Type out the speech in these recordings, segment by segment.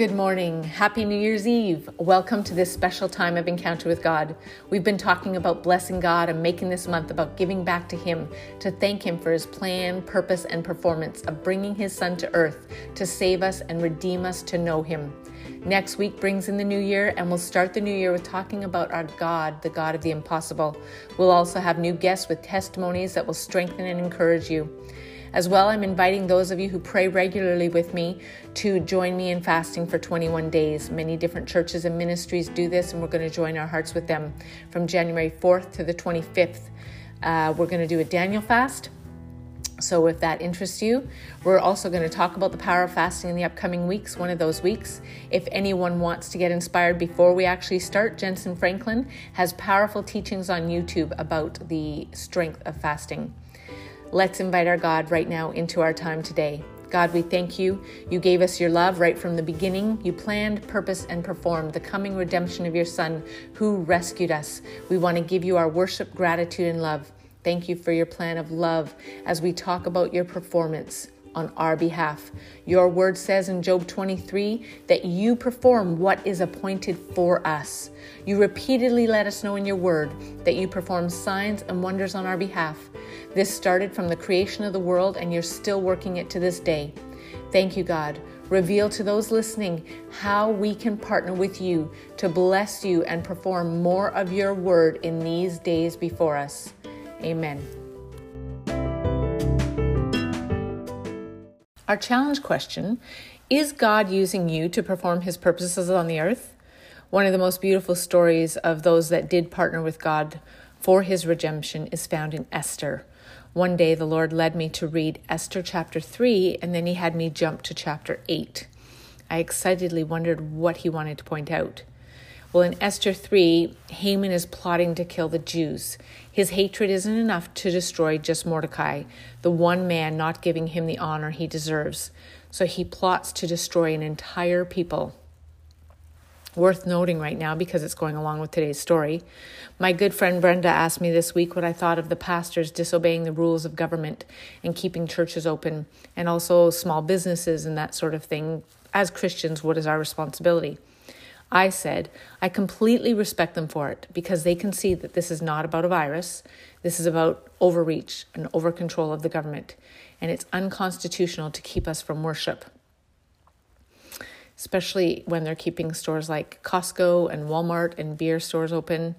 Good morning. Happy New Year's Eve. Welcome to this special time of encounter with God. We've been talking about blessing God and making this month about giving back to Him, to thank Him for His plan, purpose, and performance of bringing His Son to earth to save us and redeem us to know Him. Next week brings in the new year, and we'll start the new year with talking about our God, the God of the impossible. We'll also have new guests with testimonies that will strengthen and encourage you. As well, I'm inviting those of you who pray regularly with me to join me in fasting for 21 days. Many different churches and ministries do this, and we're going to join our hearts with them from January 4th to the 25th. Uh, we're going to do a Daniel fast. So, if that interests you, we're also going to talk about the power of fasting in the upcoming weeks, one of those weeks. If anyone wants to get inspired before we actually start, Jentezen Franklin has powerful teachings on YouTube about the strength of fasting. Let's invite our God right now into our time today. God, we thank you. You gave us your love right from the beginning. You planned, purposed, and performed the coming redemption of your Son who rescued us. We want to give you our worship, gratitude, and love. Thank you for your plan of love as we talk about your performance on our behalf. Your word says in Job 23 that you perform what is appointed for us. You repeatedly let us know in your word that you perform signs and wonders on our behalf. This started from the creation of the world, and you're still working it to this day. Thank you, God. Reveal to those listening how we can partner with you to bless you and perform more of your word in these days before us. Amen. Our challenge question is God using you to perform his purposes on the earth? One of the most beautiful stories of those that did partner with God for his redemption is found in Esther. One day the Lord led me to read Esther chapter 3, and then he had me jump to chapter 8. I excitedly wondered what he wanted to point out. Well, in Esther 3, Haman is plotting to kill the Jews. His hatred isn't enough to destroy just Mordecai, the one man not giving him the honor he deserves. So he plots to destroy an entire people. Worth noting right now because it's going along with today's story. My good friend Brenda asked me this week what I thought of the pastors disobeying the rules of government and keeping churches open, and also small businesses and that sort of thing. As Christians, what is our responsibility? I said, I completely respect them for it because they can see that this is not about a virus. This is about overreach and over control of the government. And it's unconstitutional to keep us from worship, especially when they're keeping stores like Costco and Walmart and beer stores open.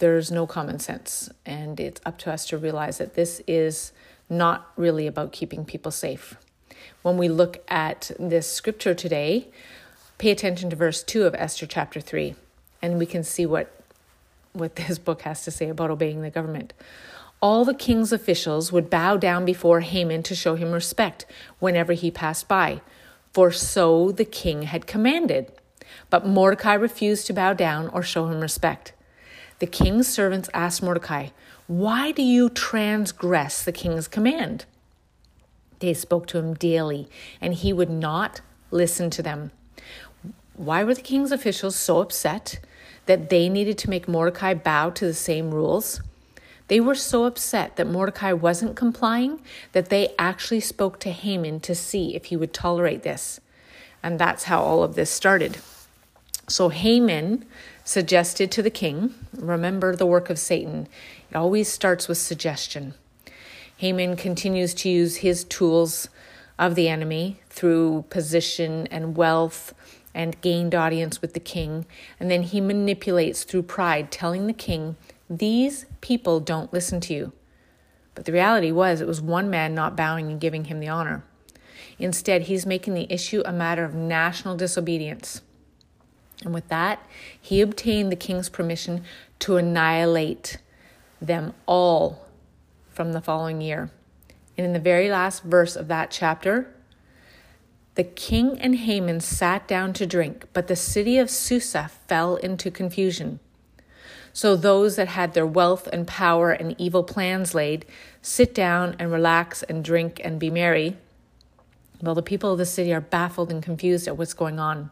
There's no common sense. And it's up to us to realize that this is not really about keeping people safe. When we look at this scripture today, pay attention to verse 2 of Esther chapter 3, and we can see what, what this book has to say about obeying the government. All the king's officials would bow down before Haman to show him respect whenever he passed by, for so the king had commanded. But Mordecai refused to bow down or show him respect. The king's servants asked Mordecai, Why do you transgress the king's command? They spoke to him daily, and he would not listen to them. Why were the king's officials so upset that they needed to make Mordecai bow to the same rules? They were so upset that Mordecai wasn't complying that they actually spoke to Haman to see if he would tolerate this. And that's how all of this started. So Haman suggested to the king, remember the work of Satan, it always starts with suggestion. Haman continues to use his tools of the enemy through position and wealth and gained audience with the king. And then he manipulates through pride, telling the king, These people don't listen to you. But the reality was, it was one man not bowing and giving him the honor. Instead, he's making the issue a matter of national disobedience. And with that, he obtained the king's permission to annihilate them all from the following year. And in the very last verse of that chapter, the king and Haman sat down to drink, but the city of Susa fell into confusion. So those that had their wealth and power and evil plans laid sit down and relax and drink and be merry. Well, the people of the city are baffled and confused at what's going on.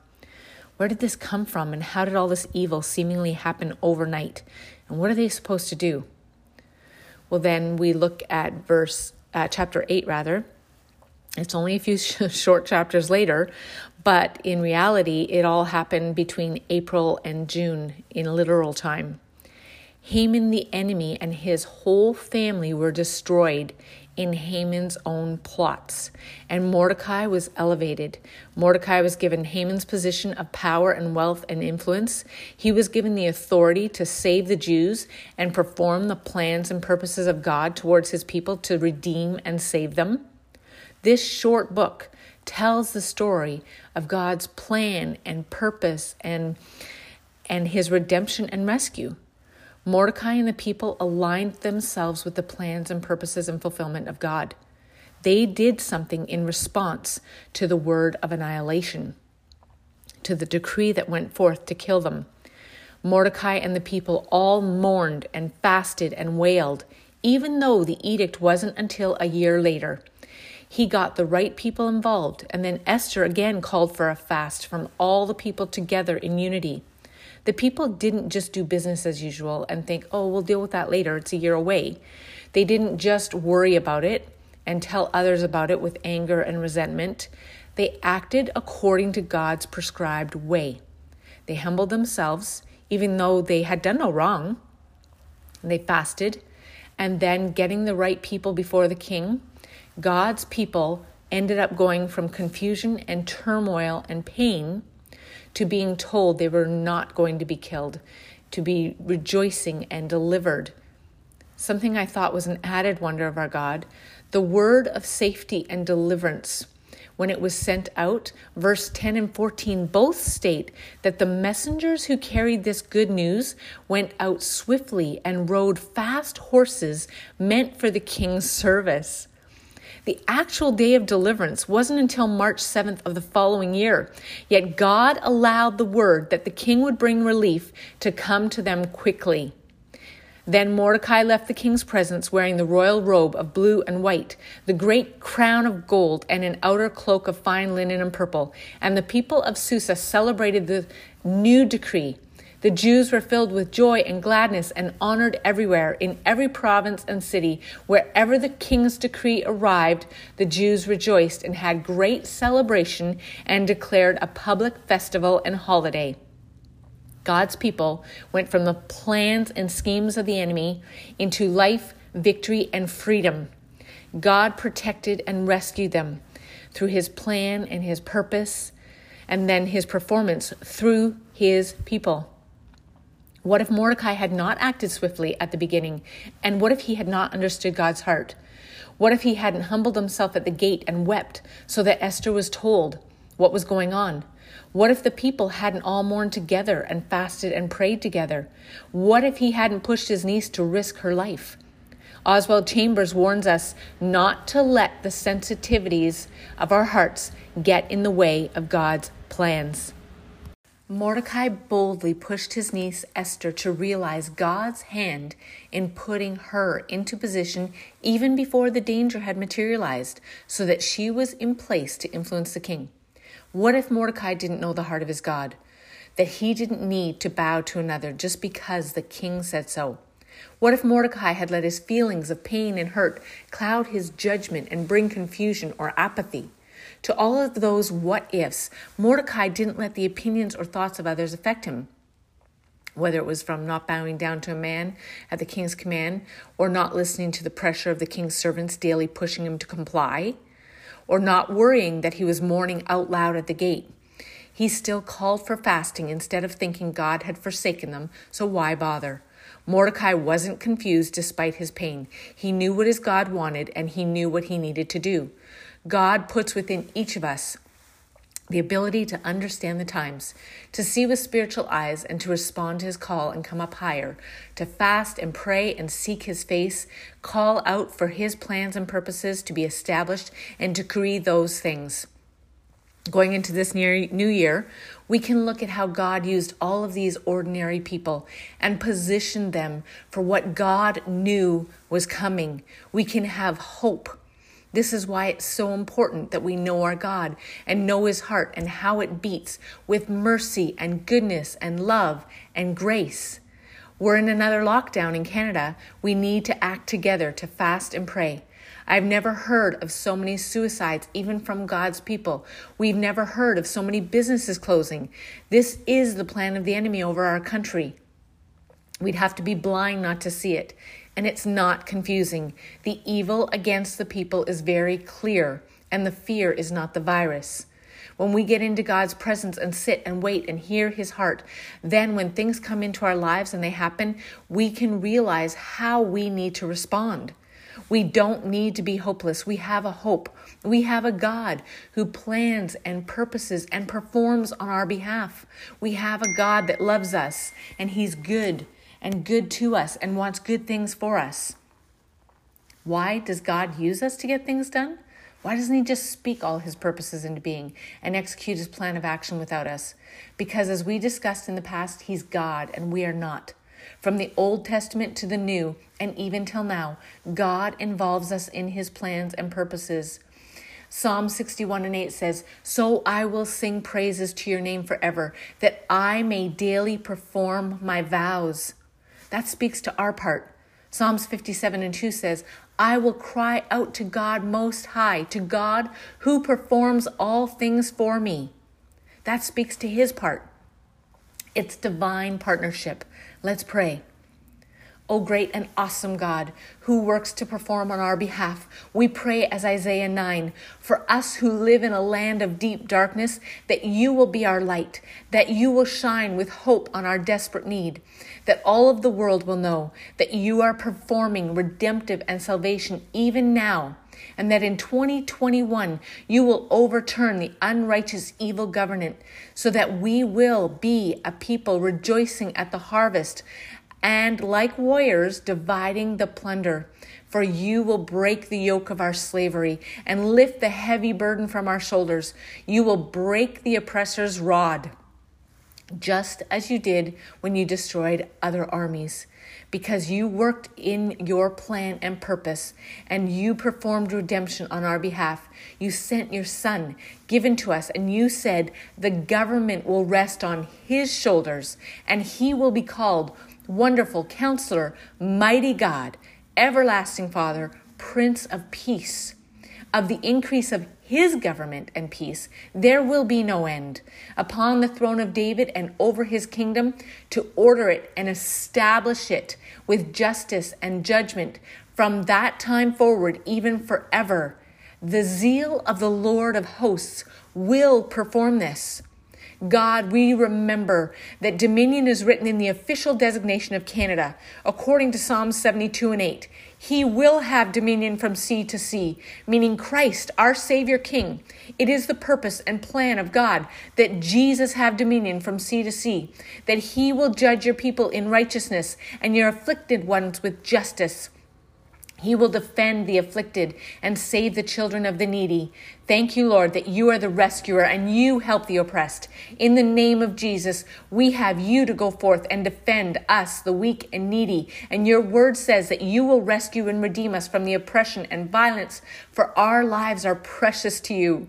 Where did this come from, and how did all this evil seemingly happen overnight? And what are they supposed to do? Well, then we look at verse, uh, chapter 8, rather, It's only a few short chapters later, but in reality, it all happened between April and June in literal time. Haman the enemy and his whole family were destroyed in Haman's own plots, and Mordecai was elevated. Mordecai was given Haman's position of power and wealth and influence. He was given the authority to save the Jews and perform the plans and purposes of God towards his people to redeem and save them. This short book tells the story of God's plan and purpose and and his redemption and rescue. Mordecai and the people aligned themselves with the plans and purposes and fulfillment of God. They did something in response to the word of annihilation, to the decree that went forth to kill them. Mordecai and the people all mourned and fasted and wailed, even though the edict wasn't until a year later. He got the right people involved, and then Esther again called for a fast from all the people together in unity. The people didn't just do business as usual and think, oh, we'll deal with that later, it's a year away. They didn't just worry about it and tell others about it with anger and resentment. They acted according to God's prescribed way. They humbled themselves, even though they had done no wrong. They fasted, and then getting the right people before the king, God's people ended up going from confusion and turmoil and pain to being told they were not going to be killed, to be rejoicing and delivered. Something I thought was an added wonder of our God the word of safety and deliverance. When it was sent out, verse 10 and 14 both state that the messengers who carried this good news went out swiftly and rode fast horses meant for the king's service. The actual day of deliverance wasn't until March 7th of the following year. Yet God allowed the word that the king would bring relief to come to them quickly. Then Mordecai left the king's presence wearing the royal robe of blue and white, the great crown of gold, and an outer cloak of fine linen and purple. And the people of Susa celebrated the new decree the Jews were filled with joy and gladness and honored everywhere, in every province and city. Wherever the king's decree arrived, the Jews rejoiced and had great celebration and declared a public festival and holiday. God's people went from the plans and schemes of the enemy into life, victory, and freedom. God protected and rescued them through his plan and his purpose, and then his performance through his people. What if Mordecai had not acted swiftly at the beginning? And what if he had not understood God's heart? What if he hadn't humbled himself at the gate and wept so that Esther was told what was going on? What if the people hadn't all mourned together and fasted and prayed together? What if he hadn't pushed his niece to risk her life? Oswald Chambers warns us not to let the sensitivities of our hearts get in the way of God's plans. Mordecai boldly pushed his niece Esther to realize God's hand in putting her into position even before the danger had materialized, so that she was in place to influence the king. What if Mordecai didn't know the heart of his God? That he didn't need to bow to another just because the king said so? What if Mordecai had let his feelings of pain and hurt cloud his judgment and bring confusion or apathy? To all of those what ifs, Mordecai didn't let the opinions or thoughts of others affect him. Whether it was from not bowing down to a man at the king's command, or not listening to the pressure of the king's servants daily pushing him to comply, or not worrying that he was mourning out loud at the gate. He still called for fasting instead of thinking God had forsaken them, so why bother? Mordecai wasn't confused despite his pain. He knew what his God wanted and he knew what he needed to do. God puts within each of us the ability to understand the times, to see with spiritual eyes, and to respond to his call and come up higher, to fast and pray and seek his face, call out for his plans and purposes to be established, and decree those things. Going into this new year, we can look at how God used all of these ordinary people and positioned them for what God knew was coming. We can have hope this is why it's so important that we know our God and know His heart and how it beats with mercy and goodness and love and grace. We're in another lockdown in Canada. We need to act together to fast and pray. I've never heard of so many suicides, even from God's people. We've never heard of so many businesses closing. This is the plan of the enemy over our country. We'd have to be blind not to see it. And it's not confusing. The evil against the people is very clear, and the fear is not the virus. When we get into God's presence and sit and wait and hear his heart, then when things come into our lives and they happen, we can realize how we need to respond. We don't need to be hopeless. We have a hope. We have a God who plans and purposes and performs on our behalf. We have a God that loves us and He's good and good to us and wants good things for us. Why does God use us to get things done? Why doesn't He just speak all His purposes into being and execute His plan of action without us? Because as we discussed in the past, He's God and we are not. From the Old Testament to the New, and even till now, God involves us in his plans and purposes. Psalm 61 and 8 says, So I will sing praises to your name forever, that I may daily perform my vows. That speaks to our part. Psalms 57 and 2 says, I will cry out to God Most High, to God who performs all things for me. That speaks to his part. It's divine partnership. Let's pray. O great and awesome God, who works to perform on our behalf, we pray as Isaiah 9, for us who live in a land of deep darkness, that you will be our light, that you will shine with hope on our desperate need, that all of the world will know that you are performing redemptive and salvation even now, and that in 2021 you will overturn the unrighteous evil government, so that we will be a people rejoicing at the harvest and like warriors, dividing the plunder. For you will break the yoke of our slavery and lift the heavy burden from our shoulders. You will break the oppressor's rod, just as you did when you destroyed other armies. Because you worked in your plan and purpose, and you performed redemption on our behalf. You sent your Son, given to us, and you said, The government will rest on his shoulders, and he will be called Wonderful Counselor, Mighty God, Everlasting Father, Prince of Peace. Of the increase of his government and peace, there will be no end upon the throne of David and over his kingdom to order it and establish it with justice and judgment from that time forward, even forever. The zeal of the Lord of hosts will perform this. God, we remember that dominion is written in the official designation of Canada, according to Psalms 72 and 8. He will have dominion from sea to sea, meaning Christ, our Savior King. It is the purpose and plan of God that Jesus have dominion from sea to sea, that he will judge your people in righteousness and your afflicted ones with justice. He will defend the afflicted and save the children of the needy. Thank you, Lord, that you are the rescuer and you help the oppressed. In the name of Jesus, we have you to go forth and defend us, the weak and needy. And your word says that you will rescue and redeem us from the oppression and violence, for our lives are precious to you.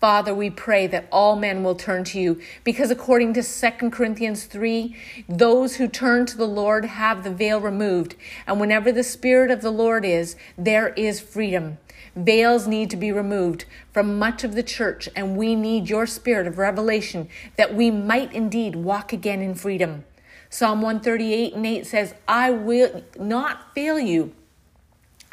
Father, we pray that all men will turn to you because according to 2 Corinthians 3, those who turn to the Lord have the veil removed. And whenever the Spirit of the Lord is, there is freedom. Veils need to be removed from much of the church, and we need your spirit of revelation that we might indeed walk again in freedom. Psalm 138 and 8 says, I will not fail you.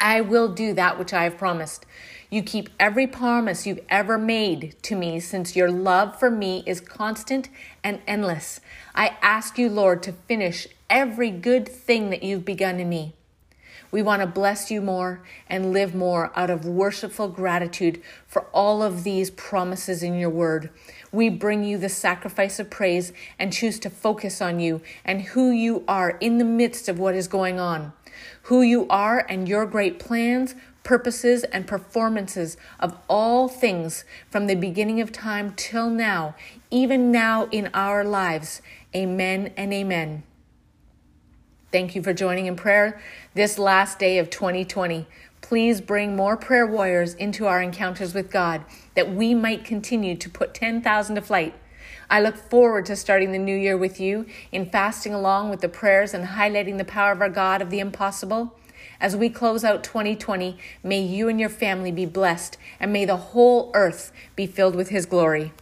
I will do that which I have promised. You keep every promise you've ever made to me, since your love for me is constant and endless. I ask you, Lord, to finish every good thing that you've begun in me. We want to bless you more and live more out of worshipful gratitude for all of these promises in your word. We bring you the sacrifice of praise and choose to focus on you and who you are in the midst of what is going on. Who you are and your great plans, purposes, and performances of all things from the beginning of time till now, even now in our lives. Amen and amen. Thank you for joining in prayer this last day of 2020. Please bring more prayer warriors into our encounters with God that we might continue to put 10,000 to flight. I look forward to starting the new year with you in fasting along with the prayers and highlighting the power of our God of the impossible. As we close out 2020, may you and your family be blessed, and may the whole earth be filled with His glory.